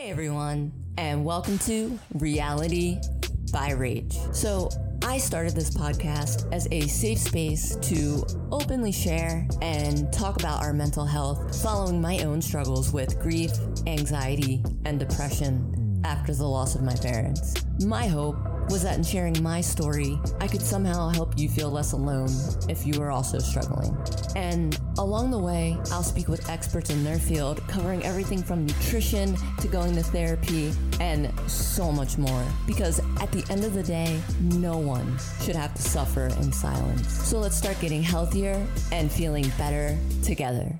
Hey everyone, and welcome to Reality by Rage. So, I started this podcast as a safe space to openly share and talk about our mental health following my own struggles with grief, anxiety, and depression after the loss of my parents. My hope was that in sharing my story, I could somehow help you feel less alone if you were also struggling. And along the way, I'll speak with experts in their field, covering everything from nutrition to going to therapy and so much more. Because at the end of the day, no one should have to suffer in silence. So let's start getting healthier and feeling better together.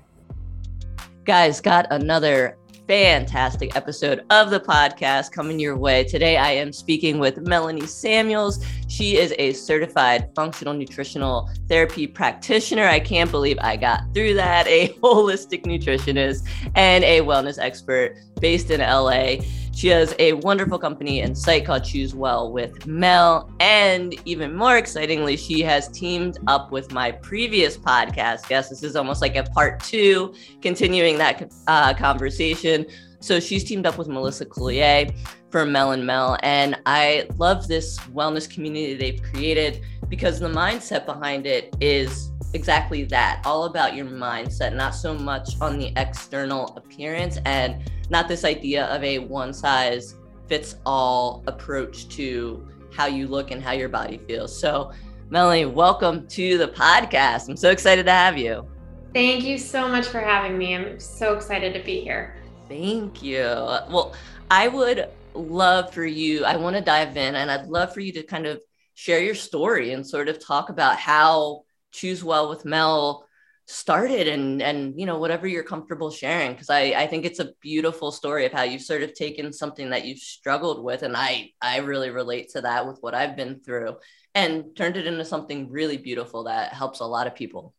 Guys, got another fantastic episode of the podcast coming your way. Today, I am speaking with Melanie Samuels. She is a certified functional nutritional therapy practitioner. I can't believe I got through that, a holistic nutritionist and a wellness expert based in LA. She has a wonderful company and site called Choose Well with Mel. And even more excitingly, she has teamed up with my previous podcast guest. This is almost like a part two, continuing that uh, conversation. So she's teamed up with Melissa Coulier for Mel and Mel. And I love this wellness community they've created because the mindset behind it is exactly that all about your mindset, not so much on the external appearance and not this idea of a one size fits all approach to how you look and how your body feels. So, Melanie, welcome to the podcast. I'm so excited to have you. Thank you so much for having me. I'm so excited to be here. Thank you. Well, I would love for you, I want to dive in and I'd love for you to kind of share your story and sort of talk about how Choose Well with Mel started and and you know whatever you're comfortable sharing because I I think it's a beautiful story of how you've sort of taken something that you've struggled with and I I really relate to that with what I've been through and turned it into something really beautiful that helps a lot of people.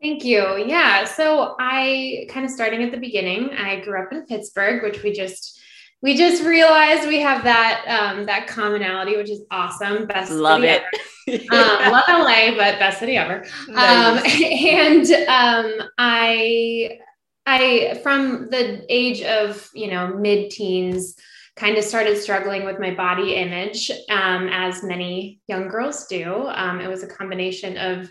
Thank you. Yeah, so I kind of starting at the beginning, I grew up in Pittsburgh, which we just we just realized we have that um, that commonality, which is awesome. Best love it. Um, love LA, but best city ever. Nice. Um, and um, I I from the age of you know mid teens kind of started struggling with my body image um, as many young girls do. Um, it was a combination of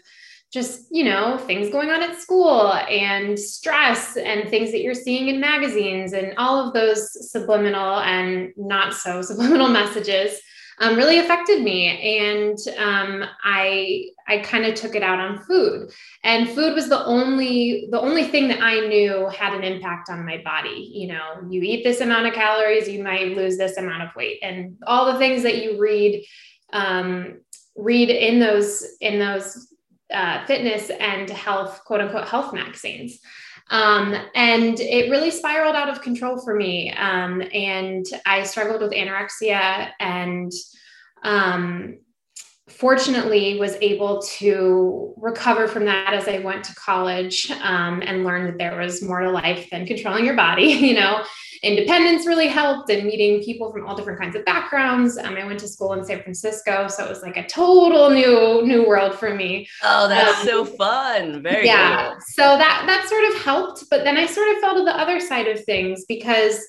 just you know things going on at school and stress and things that you're seeing in magazines and all of those subliminal and not so subliminal messages um, really affected me. And um, i i kind of took it out on food. And food was the only the only thing that i knew had an impact on my body. You know you eat this amount of calories you might lose this amount of weight. And all the things that you read um, read in those in those uh, fitness and health, quote unquote, health magazines. Um, and it really spiraled out of control for me. Um, and I struggled with anorexia and um, fortunately was able to recover from that as I went to college um, and learned that there was more to life than controlling your body. You know, independence really helped and meeting people from all different kinds of backgrounds. Um, I went to school in San Francisco, so it was like a total new new world for me. Oh, that's um, so fun! Very yeah. Cool. So that that sort of helped, but then I sort of fell to the other side of things because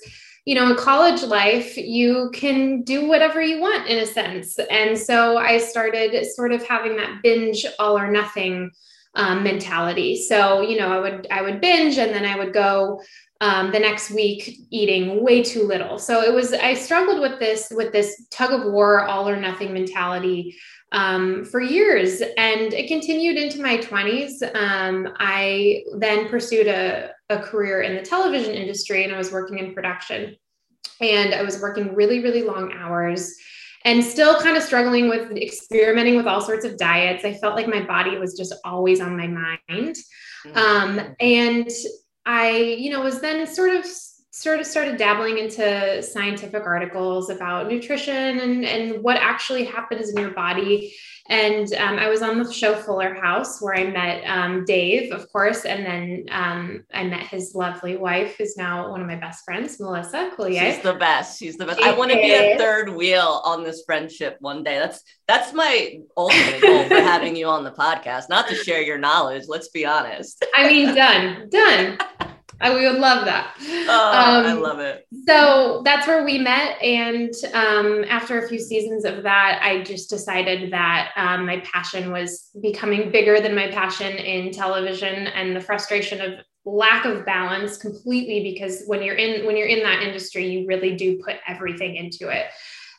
you know, in college life, you can do whatever you want in a sense. And so I started sort of having that binge all or nothing um, mentality. So, you know, I would I would binge and then I would go um, the next week eating way too little. So it was I struggled with this with this tug of war, all or nothing mentality um, for years, and it continued into my twenties. Um, I then pursued a, a career in the television industry, and I was working in production, and I was working really really long hours. And still kind of struggling with experimenting with all sorts of diets. I felt like my body was just always on my mind. Mm-hmm. Um, and I, you know, was then sort of sort of started dabbling into scientific articles about nutrition and, and what actually happens in your body. And um, I was on the show Fuller House where I met um, Dave, of course, and then um, I met his lovely wife, who's now one of my best friends, Melissa Coulier. She's the best. She's the best. She I want to be a third wheel on this friendship one day. That's that's my ultimate goal for having you on the podcast. Not to share your knowledge. Let's be honest. I mean, done, done. I, we would love that. Oh, um, I love it. So that's where we met. And um, after a few seasons of that, I just decided that um, my passion was becoming bigger than my passion in television and the frustration of lack of balance completely because when you're in when you're in that industry you really do put everything into it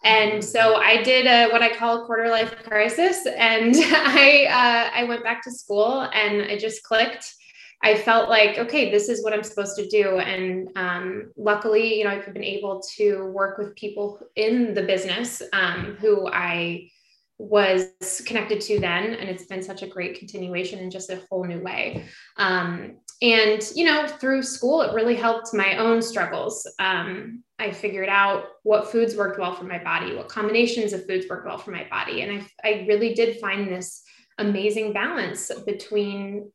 and so I did a, what I call a quarter life crisis, and I uh, I went back to school, and it just clicked. I felt like, okay, this is what I'm supposed to do. And um, luckily, you know, I've been able to work with people in the business um, who I was connected to then. And it's been such a great continuation in just a whole new way. Um, and, you know, through school, it really helped my own struggles. Um, I figured out what foods worked well for my body, what combinations of foods worked well for my body. And I, I really did find this amazing balance between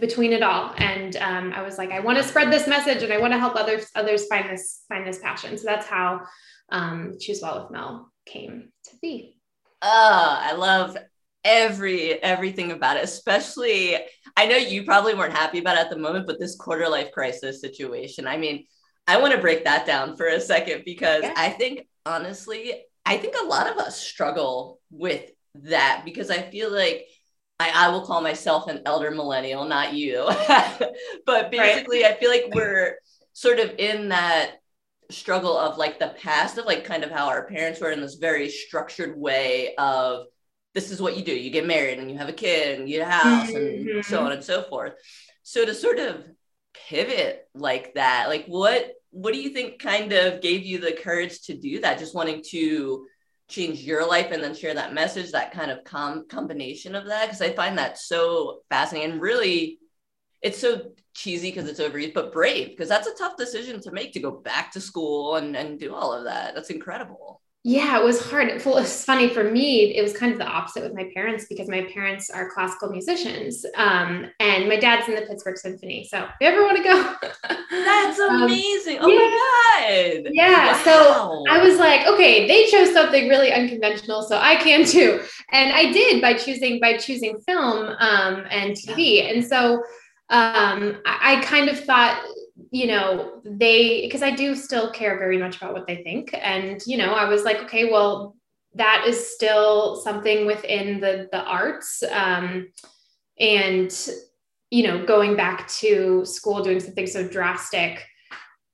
between it all. And um, i was like i want to spread this message and i want to help others others find this find this passion. So that's how um, choose well with mel came to be. Oh i love every everything about it especially i know you probably weren't happy about it at the moment but this quarter life crisis situation i mean i want to break that down for a second because yeah. i think honestly i think a lot of us struggle with that because i feel like I, I will call myself an elder millennial, not you. but basically, right. I feel like we're sort of in that struggle of like the past of like kind of how our parents were in this very structured way of this is what you do you get married and you have a kid and you get a house and mm-hmm. so on and so forth so to sort of pivot like that like what what do you think kind of gave you the courage to do that just wanting to change your life and then share that message that kind of com- combination of that because i find that so fascinating and really it's so cheesy because it's overused but brave because that's a tough decision to make to go back to school and, and do all of that. That's incredible yeah, it was hard. Well, it's funny for me. It was kind of the opposite with my parents because my parents are classical musicians, um, and my dad's in the Pittsburgh Symphony. So, if you ever want to go, that's um, amazing. Um, oh yeah. my god! Yeah. Wow. So I was like, okay, they chose something really unconventional, so I can too. And I did by choosing by choosing film um, and TV. Yeah. And so um, I, I kind of thought you know, they, because I do still care very much about what they think. And, you know, I was like, okay, well, that is still something within the, the arts. Um, and, you know, going back to school, doing something so drastic,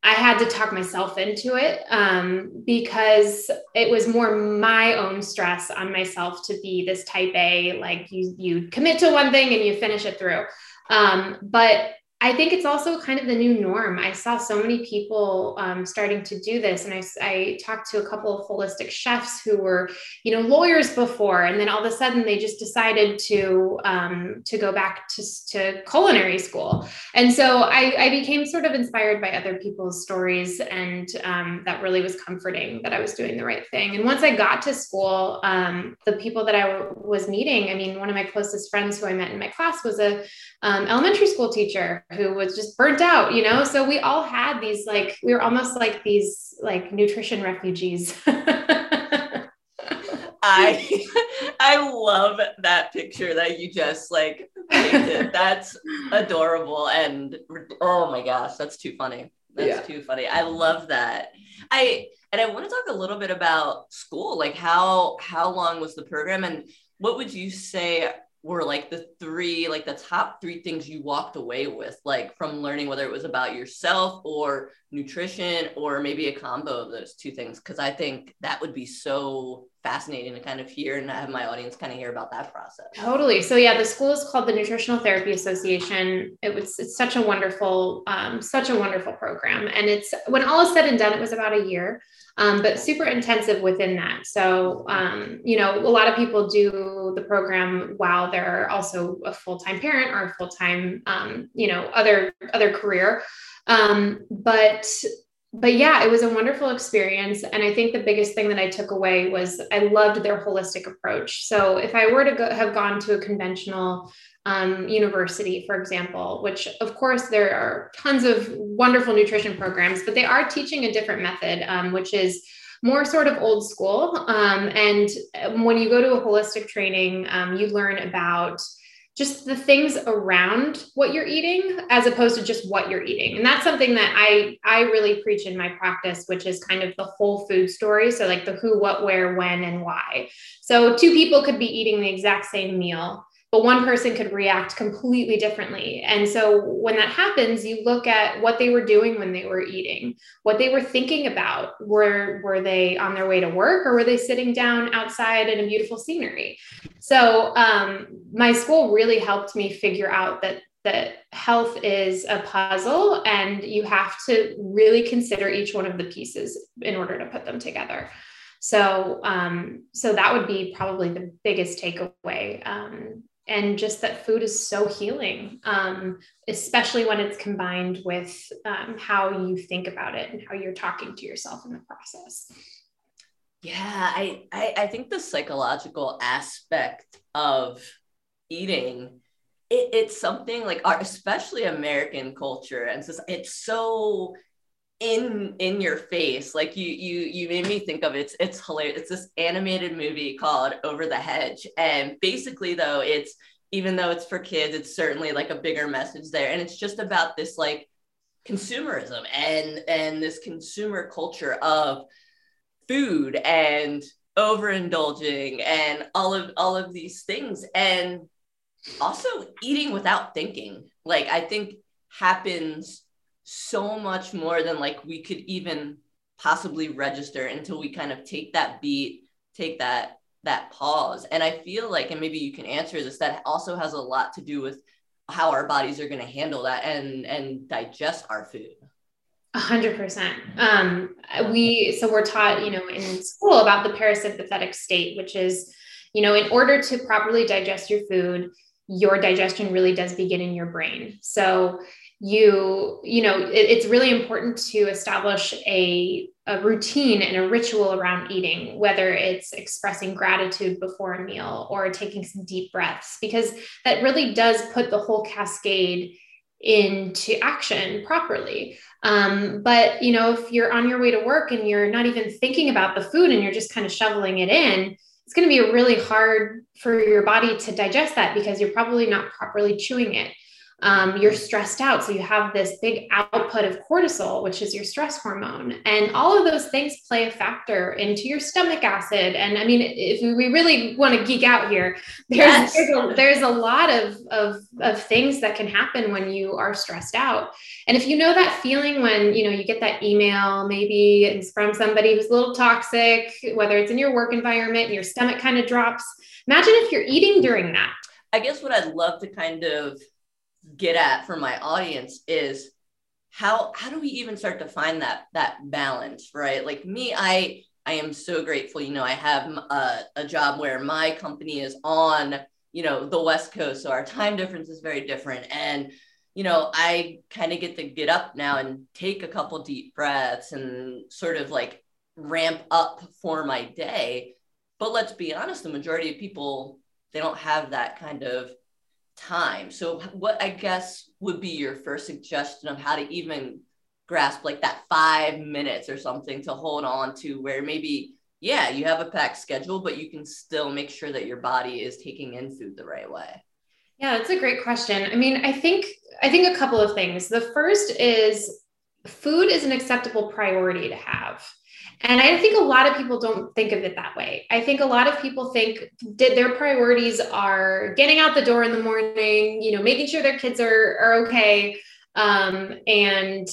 I had to talk myself into it um, because it was more my own stress on myself to be this type A, like you you commit to one thing and you finish it through. Um, but I think it's also kind of the new norm. I saw so many people um, starting to do this, and I, I talked to a couple of holistic chefs who were, you know, lawyers before, and then all of a sudden they just decided to um, to go back to, to culinary school. And so I, I became sort of inspired by other people's stories, and um, that really was comforting that I was doing the right thing. And once I got to school, um, the people that I w- was meeting, I mean, one of my closest friends who I met in my class was a um, elementary school teacher who was just burnt out, you know? So we all had these like, we were almost like these like nutrition refugees. I I love that picture that you just like painted. That's adorable and oh my gosh, that's too funny. That's yeah. too funny. I love that. I and I want to talk a little bit about school. Like how how long was the program and what would you say were like the three like the top three things you walked away with like from learning whether it was about yourself or nutrition or maybe a combo of those two things? Because i think that would be so fascinating to kind of hear and have my audience kind of hear about that process totally so yeah the school is called the nutritional therapy association it was it's such a wonderful um, such a wonderful program and it's when all is said and done it was about a year um, but super intensive within that. So, um, you know, a lot of people do the program while they're also a full time parent or a full time, um, you know, other other career. Um, but but yeah, it was a wonderful experience. And I think the biggest thing that I took away was I loved their holistic approach. So if I were to go, have gone to a conventional um, university, for example, which of course there are tons of wonderful nutrition programs, but they are teaching a different method, um, which is more sort of old school. Um, and when you go to a holistic training, um, you learn about just the things around what you're eating as opposed to just what you're eating. And that's something that i i really preach in my practice which is kind of the whole food story. So like the who what where when and why. So two people could be eating the exact same meal but one person could react completely differently. And so when that happens, you look at what they were doing when they were eating, what they were thinking about. Were, were they on their way to work or were they sitting down outside in a beautiful scenery? So um, my school really helped me figure out that that health is a puzzle and you have to really consider each one of the pieces in order to put them together so um, so that would be probably the biggest takeaway um, and just that food is so healing, um, especially when it's combined with um, how you think about it and how you're talking to yourself in the process. Yeah, I, I, I think the psychological aspect of eating it, it's something like our, especially American culture, and so it's so in in your face like you you you made me think of it. it's it's hilarious it's this animated movie called over the hedge and basically though it's even though it's for kids it's certainly like a bigger message there and it's just about this like consumerism and and this consumer culture of food and overindulging and all of all of these things and also eating without thinking like i think happens so much more than like we could even possibly register until we kind of take that beat, take that that pause. And I feel like, and maybe you can answer this, that also has a lot to do with how our bodies are going to handle that and and digest our food. A hundred percent. Um, we so we're taught, you know, in school about the parasympathetic state, which is, you know, in order to properly digest your food, your digestion really does begin in your brain. So you you know it, it's really important to establish a, a routine and a ritual around eating whether it's expressing gratitude before a meal or taking some deep breaths because that really does put the whole cascade into action properly. Um, but you know if you're on your way to work and you're not even thinking about the food and you're just kind of shoveling it in it's going to be really hard for your body to digest that because you're probably not properly chewing it um, you're stressed out. So you have this big output of cortisol, which is your stress hormone. And all of those things play a factor into your stomach acid. And I mean, if we really want to geek out here, there's, yes. there's, a, there's a lot of, of, of things that can happen when you are stressed out. And if you know that feeling when, you know, you get that email, maybe it's from somebody who's a little toxic, whether it's in your work environment and your stomach kind of drops, imagine if you're eating during that. I guess what I'd love to kind of get at for my audience is how how do we even start to find that that balance right? Like me i i am so grateful. You know i have a, a job where my company is on you know the west coast so our time difference is very different. And you know i kind of get to get up now and take a couple deep breaths and sort of like ramp up for my day. But let's be honest the majority of people they don't have that kind of time. So, what I guess would be your first suggestion of how to even grasp like that five minutes or something to hold on to where maybe, yeah, you have a packed schedule, but you can still make sure that your body is taking in food the right way? Yeah, that's a great question. I mean, I think I think a couple of things. The first is food is an acceptable priority to have. And I think a lot of people don't think of it that way. I think a lot of people think their priorities are getting out the door in the morning, you know, making sure their kids are, are okay, um, and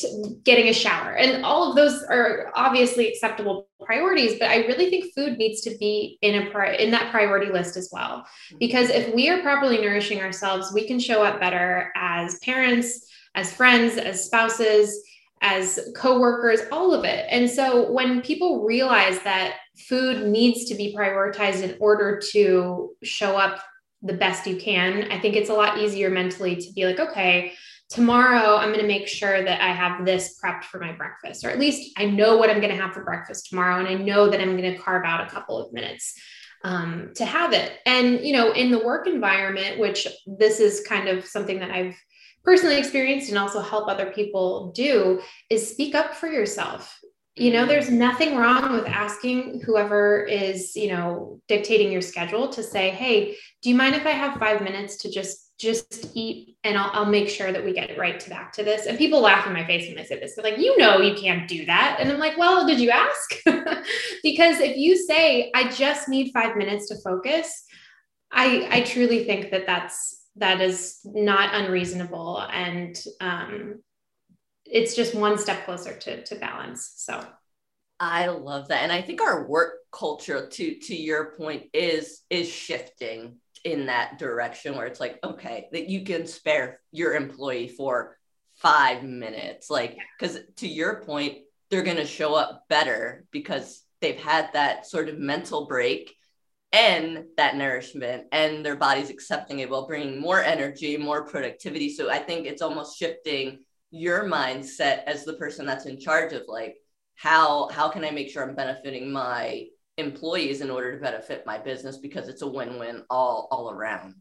getting a shower. And all of those are obviously acceptable priorities, but I really think food needs to be in a pri- in that priority list as well. Because if we are properly nourishing ourselves, we can show up better as parents, as friends, as spouses as coworkers, all of it. And so when people realize that food needs to be prioritized in order to show up the best you can, I think it's a lot easier mentally to be like, okay, tomorrow I'm going to make sure that I have this prepped for my breakfast, or at least I know what I'm going to have for breakfast tomorrow. And I know that I'm going to carve out a couple of minutes um, to have it. And, you know, in the work environment, which this is kind of something that I've personally experienced and also help other people do is speak up for yourself you know mm-hmm. there's nothing wrong with asking whoever is you know dictating your schedule to say hey do you mind if i have five minutes to just just eat and I'll, I'll make sure that we get right to back to this. And people laugh in my face when I say this. They're like, you know, you can't do that. And I'm like, well, did you ask? because if you say, I just need five minutes to focus, I, I truly think that that's, that is not unreasonable. And um, it's just one step closer to, to balance. So I love that. And I think our work culture to to your point is is shifting in that direction where it's like, okay, that you can spare your employee for five minutes. Like, because to your point, they're gonna show up better because they've had that sort of mental break and that nourishment and their body's accepting it while bringing more energy more productivity. So i think it's almost shifting your mindset as the person that's in charge of like how how can i make sure i'm benefiting my employees in order to benefit my business? Because it's a win-win all all around.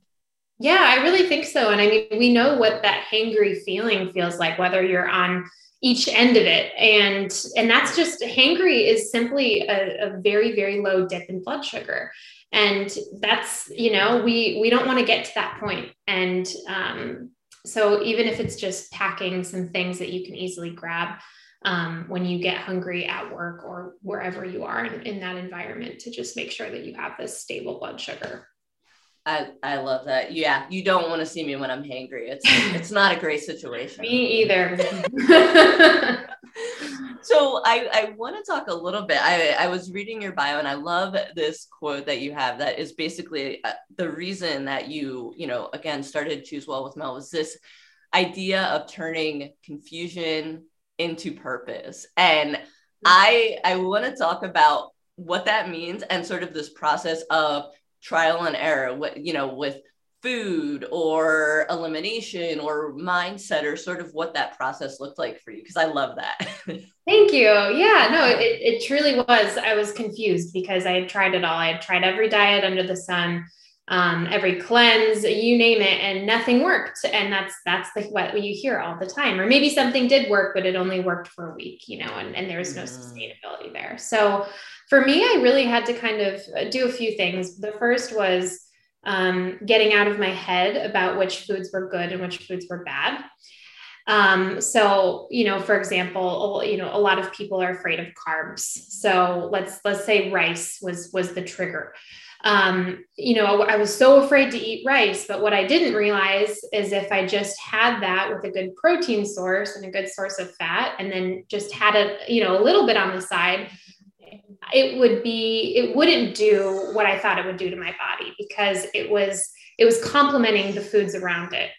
Yeah i really think so. And i mean we know what that hangry feeling feels like whether you're on each end of it. And and that's just hangry is simply a, a very very low dip in blood sugar and that's you know we we don't want to get to that point. And um, so even if it's just packing some things that you can easily grab um, when you get hungry at work or wherever you are in, in that environment to just make sure that you have this stable blood sugar I, I love that. Yeah, you don't want to see me when I'm hangry. It's it's not a great situation. me either. so I, I want to talk a little bit. I, I was reading your bio and I love this quote that you have that is basically uh, the reason that you, you know, again, started Choose Well with Mel was this idea of turning confusion into purpose. And I I want to talk about what that means and sort of this process of trial and error, what you know, with food or elimination or mindset or sort of what that process looked like for you because i love that. Thank you. Yeah no it, it truly was. I was confused because i had tried it all. I had tried every diet under the sun um, every cleanse you name it and nothing worked and that's that's the, what you hear all the time or maybe something did work but it only worked for a week you know and, and there was no mm. sustainability there so for me i really had to kind of do a few things the first was um, getting out of my head about which foods were good and which foods were bad. Um, so, you know, for example, you know, a lot of people are afraid of carbs. So let's let's say rice was was the trigger. Um, you know, I was so afraid to eat rice, but what I didn't realize is if I just had that with a good protein source and a good source of fat, and then just had a you know a little bit on the side, it would be it wouldn't do what i thought it would do to my body because it was it was complementing the foods around it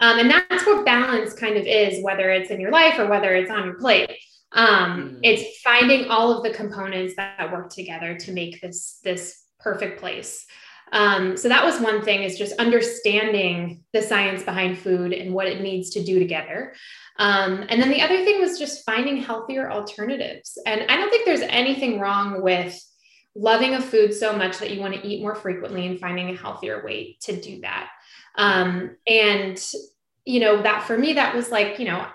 um, and that's what balance kind of is whether it's in your life or whether it's on your plate um, mm. it's finding all of the components that work together to make this this perfect place um, so that was one thing is just understanding the science behind food and what it needs to do together um, and then the other thing was just finding healthier alternatives. And I don't think there's anything wrong with loving a food so much that you want to eat more frequently and finding a healthier way to do that. Um, and, you know, that for me, that was like, you know,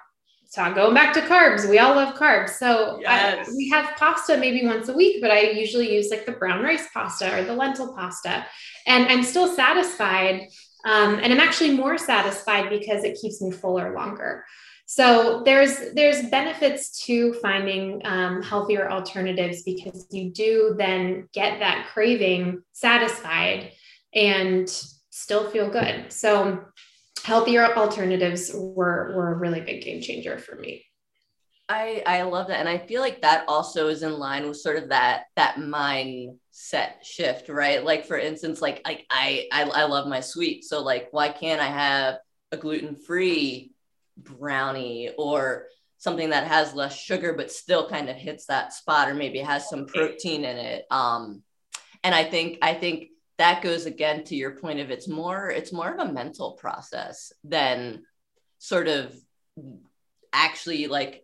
so going back to carbs, we all love carbs. So yes. I, we have pasta maybe once a week, but I usually use like the brown rice pasta or the lentil pasta. And I'm still satisfied. Um, and I'm actually more satisfied because it keeps me fuller longer. So there's there's benefits to finding um, healthier alternatives because you do then get that craving satisfied and still feel good. So healthier alternatives were were a really big game changer for me. I I love that, and I feel like that also is in line with sort of that that mindset shift, right? Like for instance, like I I, I love my sweet, so like why can't I have a gluten free brownie or something that has less sugar but still kind of hits that spot or maybe has some protein in it um and i think i think that goes again to your point of it's more it's more of a mental process than sort of actually like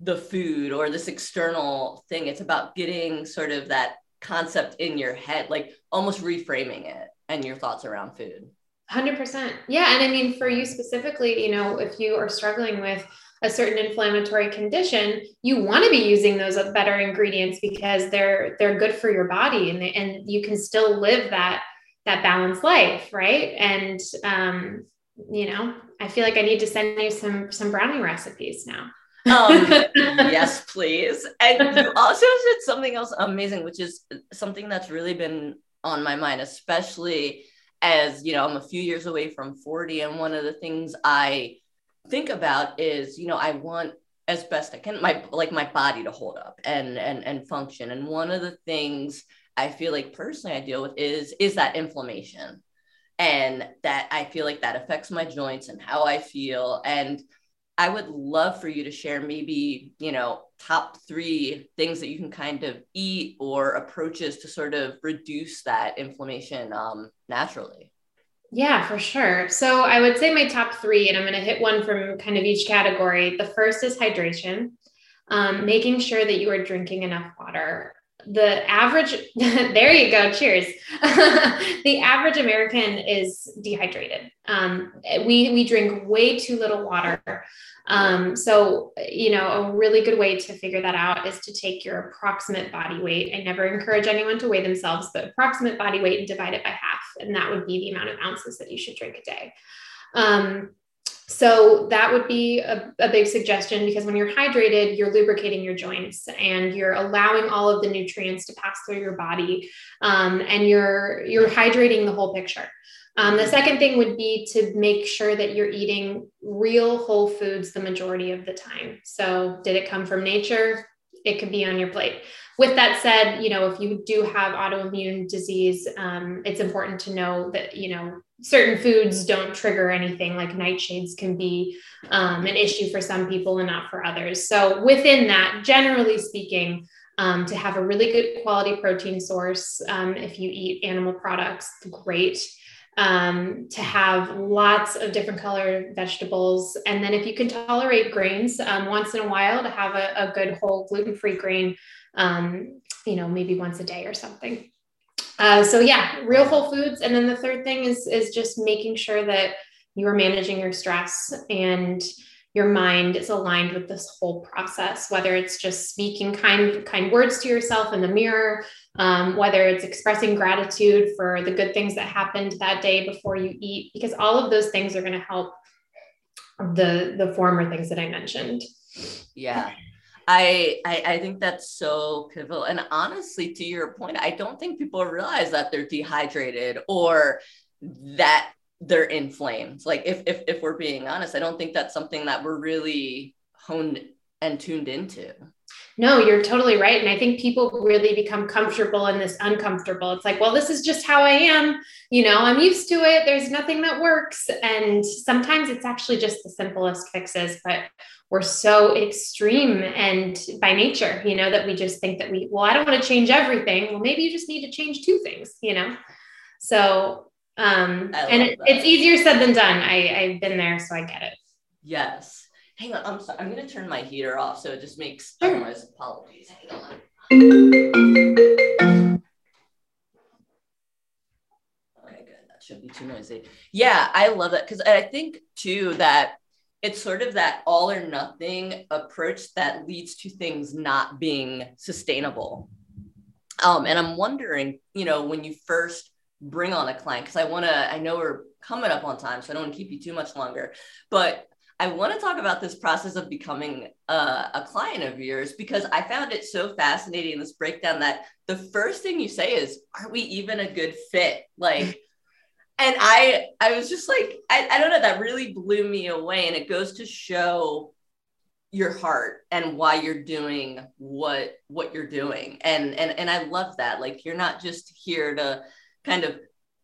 the food or this external thing it's about getting sort of that concept in your head like almost reframing it and your thoughts around food 100%. Yeah. And I mean, for you specifically, you know, if you are struggling with a certain inflammatory condition, you want to be using those better ingredients because they're they're good for your body and they, and you can still live that that balanced life, right? And um, you know, I feel like I need to send you some some brownie recipes now. um, yes, please. And you also said something else amazing, which is something that's really been on my mind, especially as you know, I'm a few years away from 40. And one of the things I think about is, you know, I want as best I can my like my body to hold up and and and function. And one of the things I feel like personally I deal with is is that inflammation. And that I feel like that affects my joints and how I feel. And I would love for you to share maybe, you know, top three things that you can kind of eat or approaches to sort of reduce that inflammation um, naturally. Yeah, for sure. So I would say my top three, and I'm going to hit one from kind of each category. The first is hydration, um, making sure that you are drinking enough water. The average there you go cheers. The average american is dehydrated. Um, we we drink way too little water. Um, so you know a really good way to figure that out is to take your approximate body weight. I never encourage anyone to weigh themselves but approximate body weight and divide it by half and that would be the amount of ounces that you should drink a day um, so that would be a, a, big suggestion because when you're hydrated, you're lubricating your joints and you're allowing all of the nutrients to pass through your body, um, and you're you're hydrating the whole picture. Um, the second thing would be to make sure that you're eating real whole foods the majority of the time. So, did it come from nature? It could be on your plate with that said, you know, if you do have autoimmune disease, um, it's important to know that, you know, certain foods don't trigger anything like nightshades can be um, an issue for some people and not for others. So within that, generally speaking, um, to have a really good quality protein source, um, if you eat animal products, great. Um, to have lots of different colored vegetables. And then if you can tolerate grains um, once in a while to have a, a good whole gluten-free grain um, you know, maybe once a day or something. Uh, so yeah, real whole foods. And then the third thing is is just making sure that you are managing your stress and your mind is aligned with this whole process whether it's just speaking kind kind words to yourself in the mirror um, whether it's expressing gratitude for the good things that happened that day before you eat because all of those things are going to help the the former things that i mentioned yeah I, I, I think that's so pivotal. And honestly, to your point, I don't think people realize that they're dehydrated or that they're inflamed. Like if if if we're being honest, I don't think that's something that we're really honed and tuned into. No, you're totally right. And I think people really become comfortable in this uncomfortable. It's like, well, this is just how I am. You know, I'm used to it. There's nothing that works. And sometimes it's actually just the simplest fixes, but we're so extreme and by nature, you know, that we just think that we, well, I don't want to change everything. Well, maybe you just need to change two things, you know? So, um, and it, it's easier said than done. I, I've been there, so I get it. Yes hang on. I'm sorry. I'm going to turn my heater off so it just makes noise. Apologies. Hang on. Okay, good. That shouldn't be too noisy. Yeah, I love that because I think too that it's sort of that all or nothing approach that leads to things not being sustainable. Um, and I'm wondering, you know, when you first bring on a client, because I want to, I know we're coming up on time, so I don't want to keep you too much longer, but I want to talk about this process of becoming a, a, client of yours because I found it so fascinating this breakdown that the first thing you say is, "Are we even a good fit?" Like, and I I was just like, I, I don't know, that really blew me away, and it goes to show your heart and why you're doing what what you're doing, and and and I love that. Like, you're not just here to kind of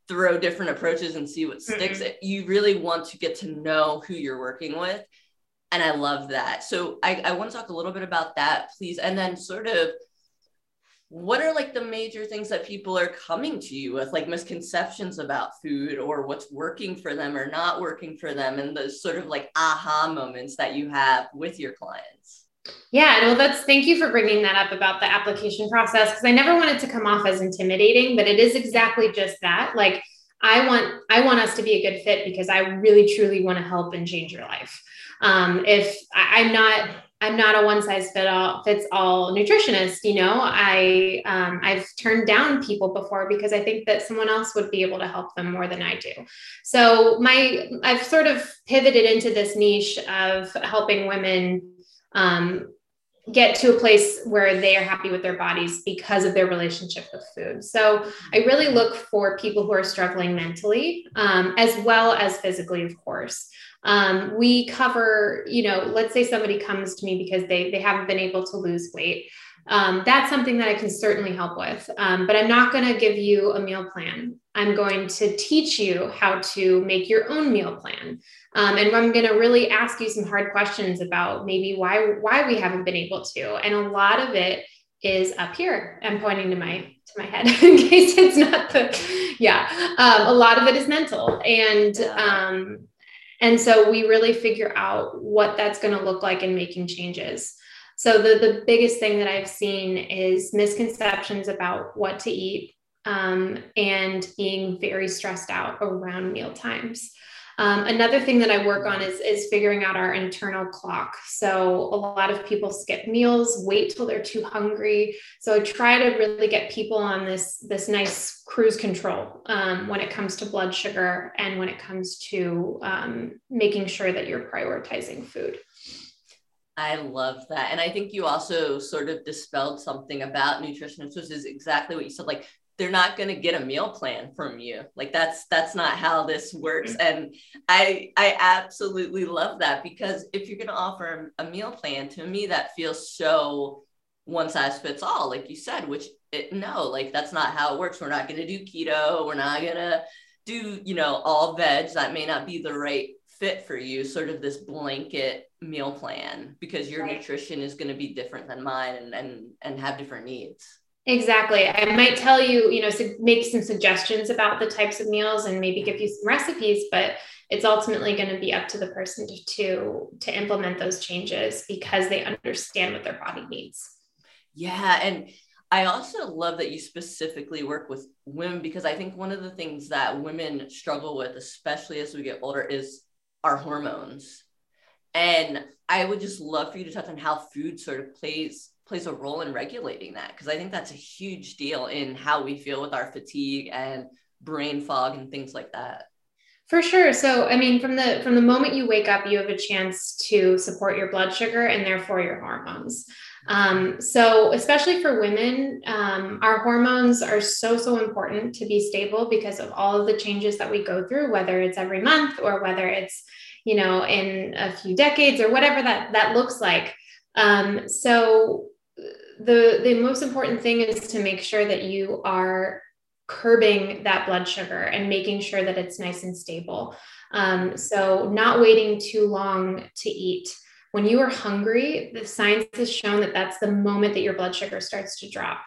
throw different approaches and see what sticks. Mm-hmm. You really want to get to know who you're working with. And I love that. So I, I want to talk a little bit about that, please. And then sort of what are like the major things that people are coming to you with, like misconceptions about food or what's working for them or not working for them, and those sort of like aha moments that you have with your clients? Yeah, well, that's thank you for bringing that up about the application process because I never wanted to come off as intimidating, but it is exactly just that. Like, I want I want us to be a good fit because I really truly want to help and change your life. Um, if I, I'm not I'm not a one size fit all fits all nutritionist. You know, I um, I've turned down people before because I think that someone else would be able to help them more than I do. So my I've sort of pivoted into this niche of helping women um, get to a place where they are happy with their bodies because of their relationship with food. So I really look for people who are struggling mentally um, as well as physically, of course. Um, we cover, you know, let's say somebody comes to me because they they haven't been able to lose weight. Um, that's something that I can certainly help with. Um, but I'm not going to give you a meal plan. I'm going to teach you how to make your own meal plan. Um, and I'm going to really ask you some hard questions about maybe why why we haven't been able to. And a lot of it is up here. I'm pointing to my to my head in case it's not the yeah. Um, a lot of it is mental, and um, and so we really figure out what that's going to look like in making changes. So the the biggest thing that I've seen is misconceptions about what to eat um, and being very stressed out around meal times. Um, another thing that I work on is, is figuring out our internal clock. So a lot of people skip meals, wait till they're too hungry. So I try to really get people on this, this nice cruise control um, when it comes to blood sugar and when it comes to um, making sure that you're prioritizing food. I love that. And I think you also sort of dispelled something about nutritionists, which is exactly what you said. Like they're not going to get a meal plan from you. Like that's that's not how this works. Mm-hmm. And i i absolutely love that because if you're going to offer a meal plan to me that feels so one size fits all like you said which it, no like that's not how it works. We're not going to do keto. We're not going to do you know all veg. That may not be the right fit for you sort of this blanket meal plan because your right. nutrition is going to be different than mine and and and have different needs Exactly. I might tell you, you know, make some suggestions about the types of meals and maybe give you some recipes, but it's ultimately going to be up to the person to, to to implement those changes because they understand what their body needs. Yeah, and I also love that you specifically work with women because I think one of the things that women struggle with, especially as we get older, is our hormones. And I would just love for you to touch on how food sort of plays plays a role in regulating that because I think that's a huge deal in how we feel with our fatigue and brain fog and things like that. For sure. So, I mean, from the from the moment you wake up, you have a chance to support your blood sugar and therefore your hormones. Um, so, especially for women, um, our hormones are so so important to be stable because of all of the changes that we go through, whether it's every month or whether it's you know in a few decades or whatever that that looks like. Um, so, the the most important thing is to make sure that you are curbing that blood sugar and making sure that it's nice and stable. Um, so not waiting too long to eat. When you are hungry the science has shown that that's the moment that your blood sugar starts to drop.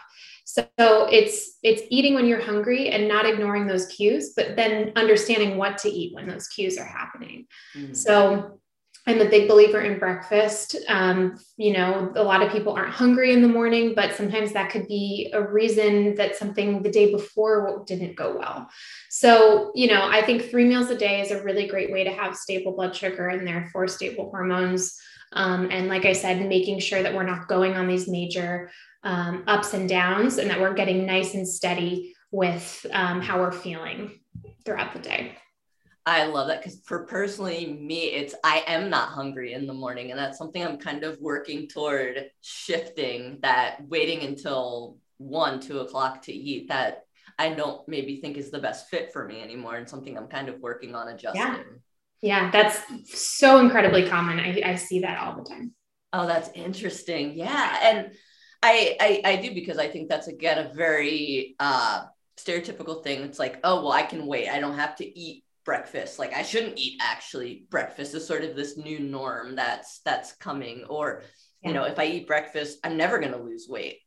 So it's it's eating when you're hungry and not ignoring those cues but then understanding what to eat when those cues are happening. Mm. so I'm a big believer in breakfast. Um, you know, a lot of people aren't hungry in the morning, but sometimes that could be a reason that something the day before didn't go well. So, you know, I think three meals a day is a really great way to have stable blood sugar and therefore stable hormones. Um, and like I said, making sure that we're not going on these major um, ups and downs and that we're getting nice and steady with um, how we're feeling throughout the day. I love that because for personally me, it's I am not hungry in the morning, and that's something I'm kind of working toward shifting. That waiting until one, two o'clock to eat that I don't maybe think is the best fit for me anymore, and something I'm kind of working on adjusting. Yeah, yeah that's so incredibly common. I, I see that all the time. Oh, that's interesting. Yeah, and I, I I do because I think that's again a very uh stereotypical thing. It's like, oh well, I can wait. I don't have to eat breakfast. Like i shouldn't eat actually breakfast. Is sort of this new norm that's that's coming. Or yeah. you know if i eat breakfast i'm never going to lose weight.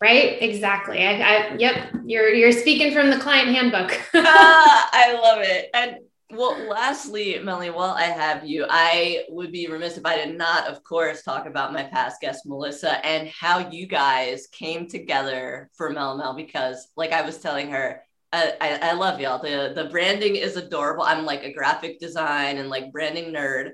Right? Exactly. I, I, yep. You're you're speaking from the client handbook. Ah, i love it. And well lastly melanie while i have you i would be remiss if i did not of course talk about my past guest melissa and how you guys came together for mel mel because like i was telling her I, I love y'all. The the branding is adorable. I'm like a graphic design and like branding nerd.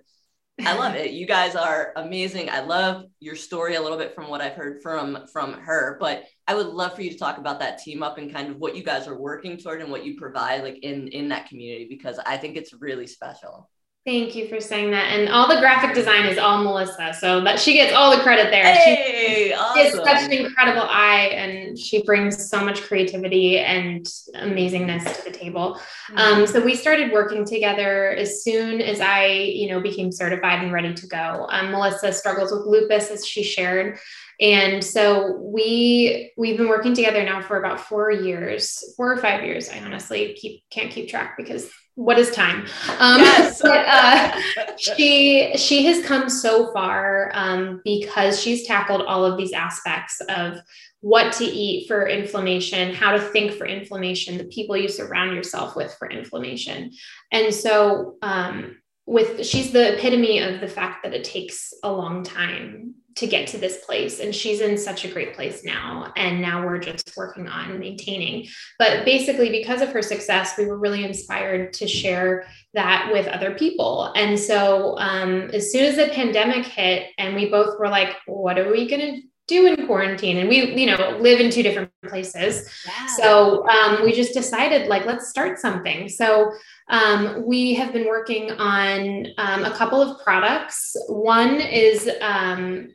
I love it. You guys are amazing. I love your story a little bit from what I've heard from from her, but I would love for you to talk about that team up and kind of what you guys are working toward and what you provide like in in that community because I think it's really special. Thank you for saying that. And all the graphic design is all Melissa. So that she gets all the credit there. Hey, she awesome. such an incredible eye and she brings so much creativity and amazingness to the table. Mm-hmm. Um, so we started working together as soon as I, you know, became certified and ready to go. Um, Melissa struggles with lupus as she shared. And so we we've been working together now for about four years, four or five years. I honestly keep can't keep track because what is time? Um, yes. but, uh, she she has come so far um, because she's tackled all of these aspects of what to eat for inflammation, how to think for inflammation, the people you surround yourself with for inflammation, and so um, with she's the epitome of the fact that it takes a long time to get to this place and she's in such a great place now and now we're just working on maintaining. But basically because of her success we were really inspired to share that with other people. And so um, as soon as the pandemic hit and we both were like what are we going to do in quarantine and we you know live in two different places. Yeah. so um, we just decided like let's start something. So um, we have been working on um, a couple of products. One is um,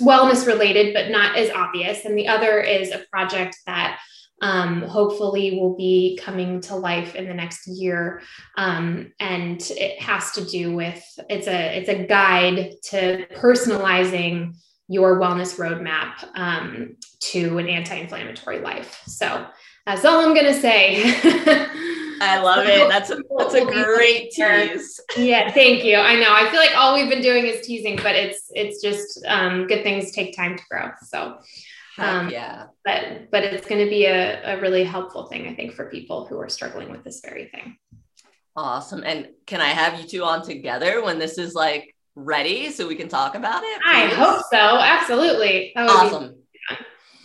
wellness related but not as obvious and the other is a project that um, hopefully will be coming to life in the next year. Um, and it has to do with it's a it's a guide to personalizing your wellness roadmap um, to an anti-inflammatory life. So that's all I'm gonna say. I love it. That's a that's a great tease. Yeah, thank you. I know. I feel like all we've been doing is teasing, but it's it's just um, good things take time to grow. So um, yeah, but but it's going to be a, a really helpful thing, I think, for people who are struggling with this very thing. Awesome. And can I have you two on together when this is like ready so we can talk about it? Please? I hope so. Absolutely. Awesome.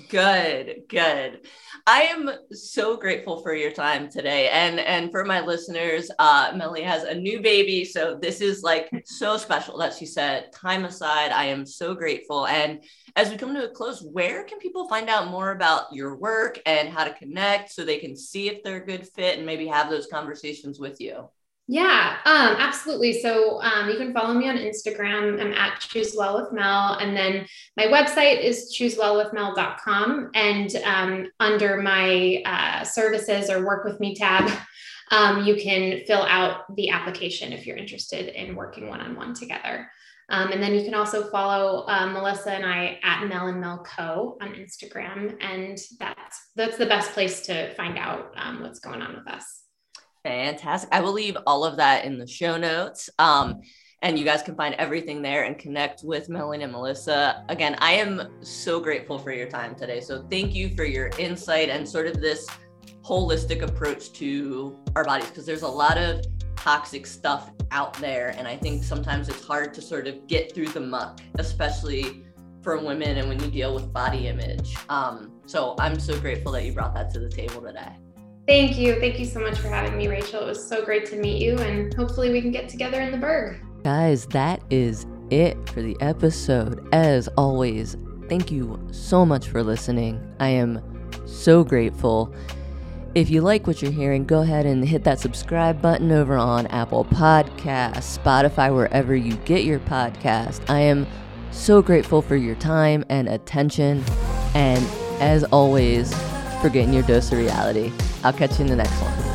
Good, good. I am so grateful for your time today. And and for my listeners, uh Melanie has a new baby. So this is like so special that she said time aside. I am so grateful. And as we come to a close, where can people find out more about your work and how to connect so they can see if they're a good fit and maybe have those conversations with you? Yeah, um, absolutely. So um, you can follow me on Instagram. I'm at Choose Well with Mel. And then my website is choosewellwithmel.com. And um, under my uh, services or work with me tab, um, you can fill out the application if you're interested in working one on one together. Um, and then you can also follow uh, Melissa and I at Mel and Mel Co on Instagram. And that's, that's the best place to find out um, what's going on with us. Fantastic. I will leave all of that in the show notes. Um, and you guys can find everything there and connect with Melanie and Melissa. Again, I am so grateful for your time today. So thank you for your insight and sort of this holistic approach to our bodies because there's a lot of toxic stuff out there. And I think sometimes it's hard to sort of get through the muck, especially for women and when you deal with body image. Um, so I'm so grateful that you brought that to the table today. Thank you. Thank you so much for having me, Rachel. It was so great to meet you, and hopefully, we can get together in the Berg. Guys, that is it for the episode. As always, thank you so much for listening. I am so grateful. If you like what you're hearing, go ahead and hit that subscribe button over on Apple Podcasts, Spotify, wherever you get your podcast. I am so grateful for your time and attention. And as always, for getting your dose of reality. I'll catch you in the next one.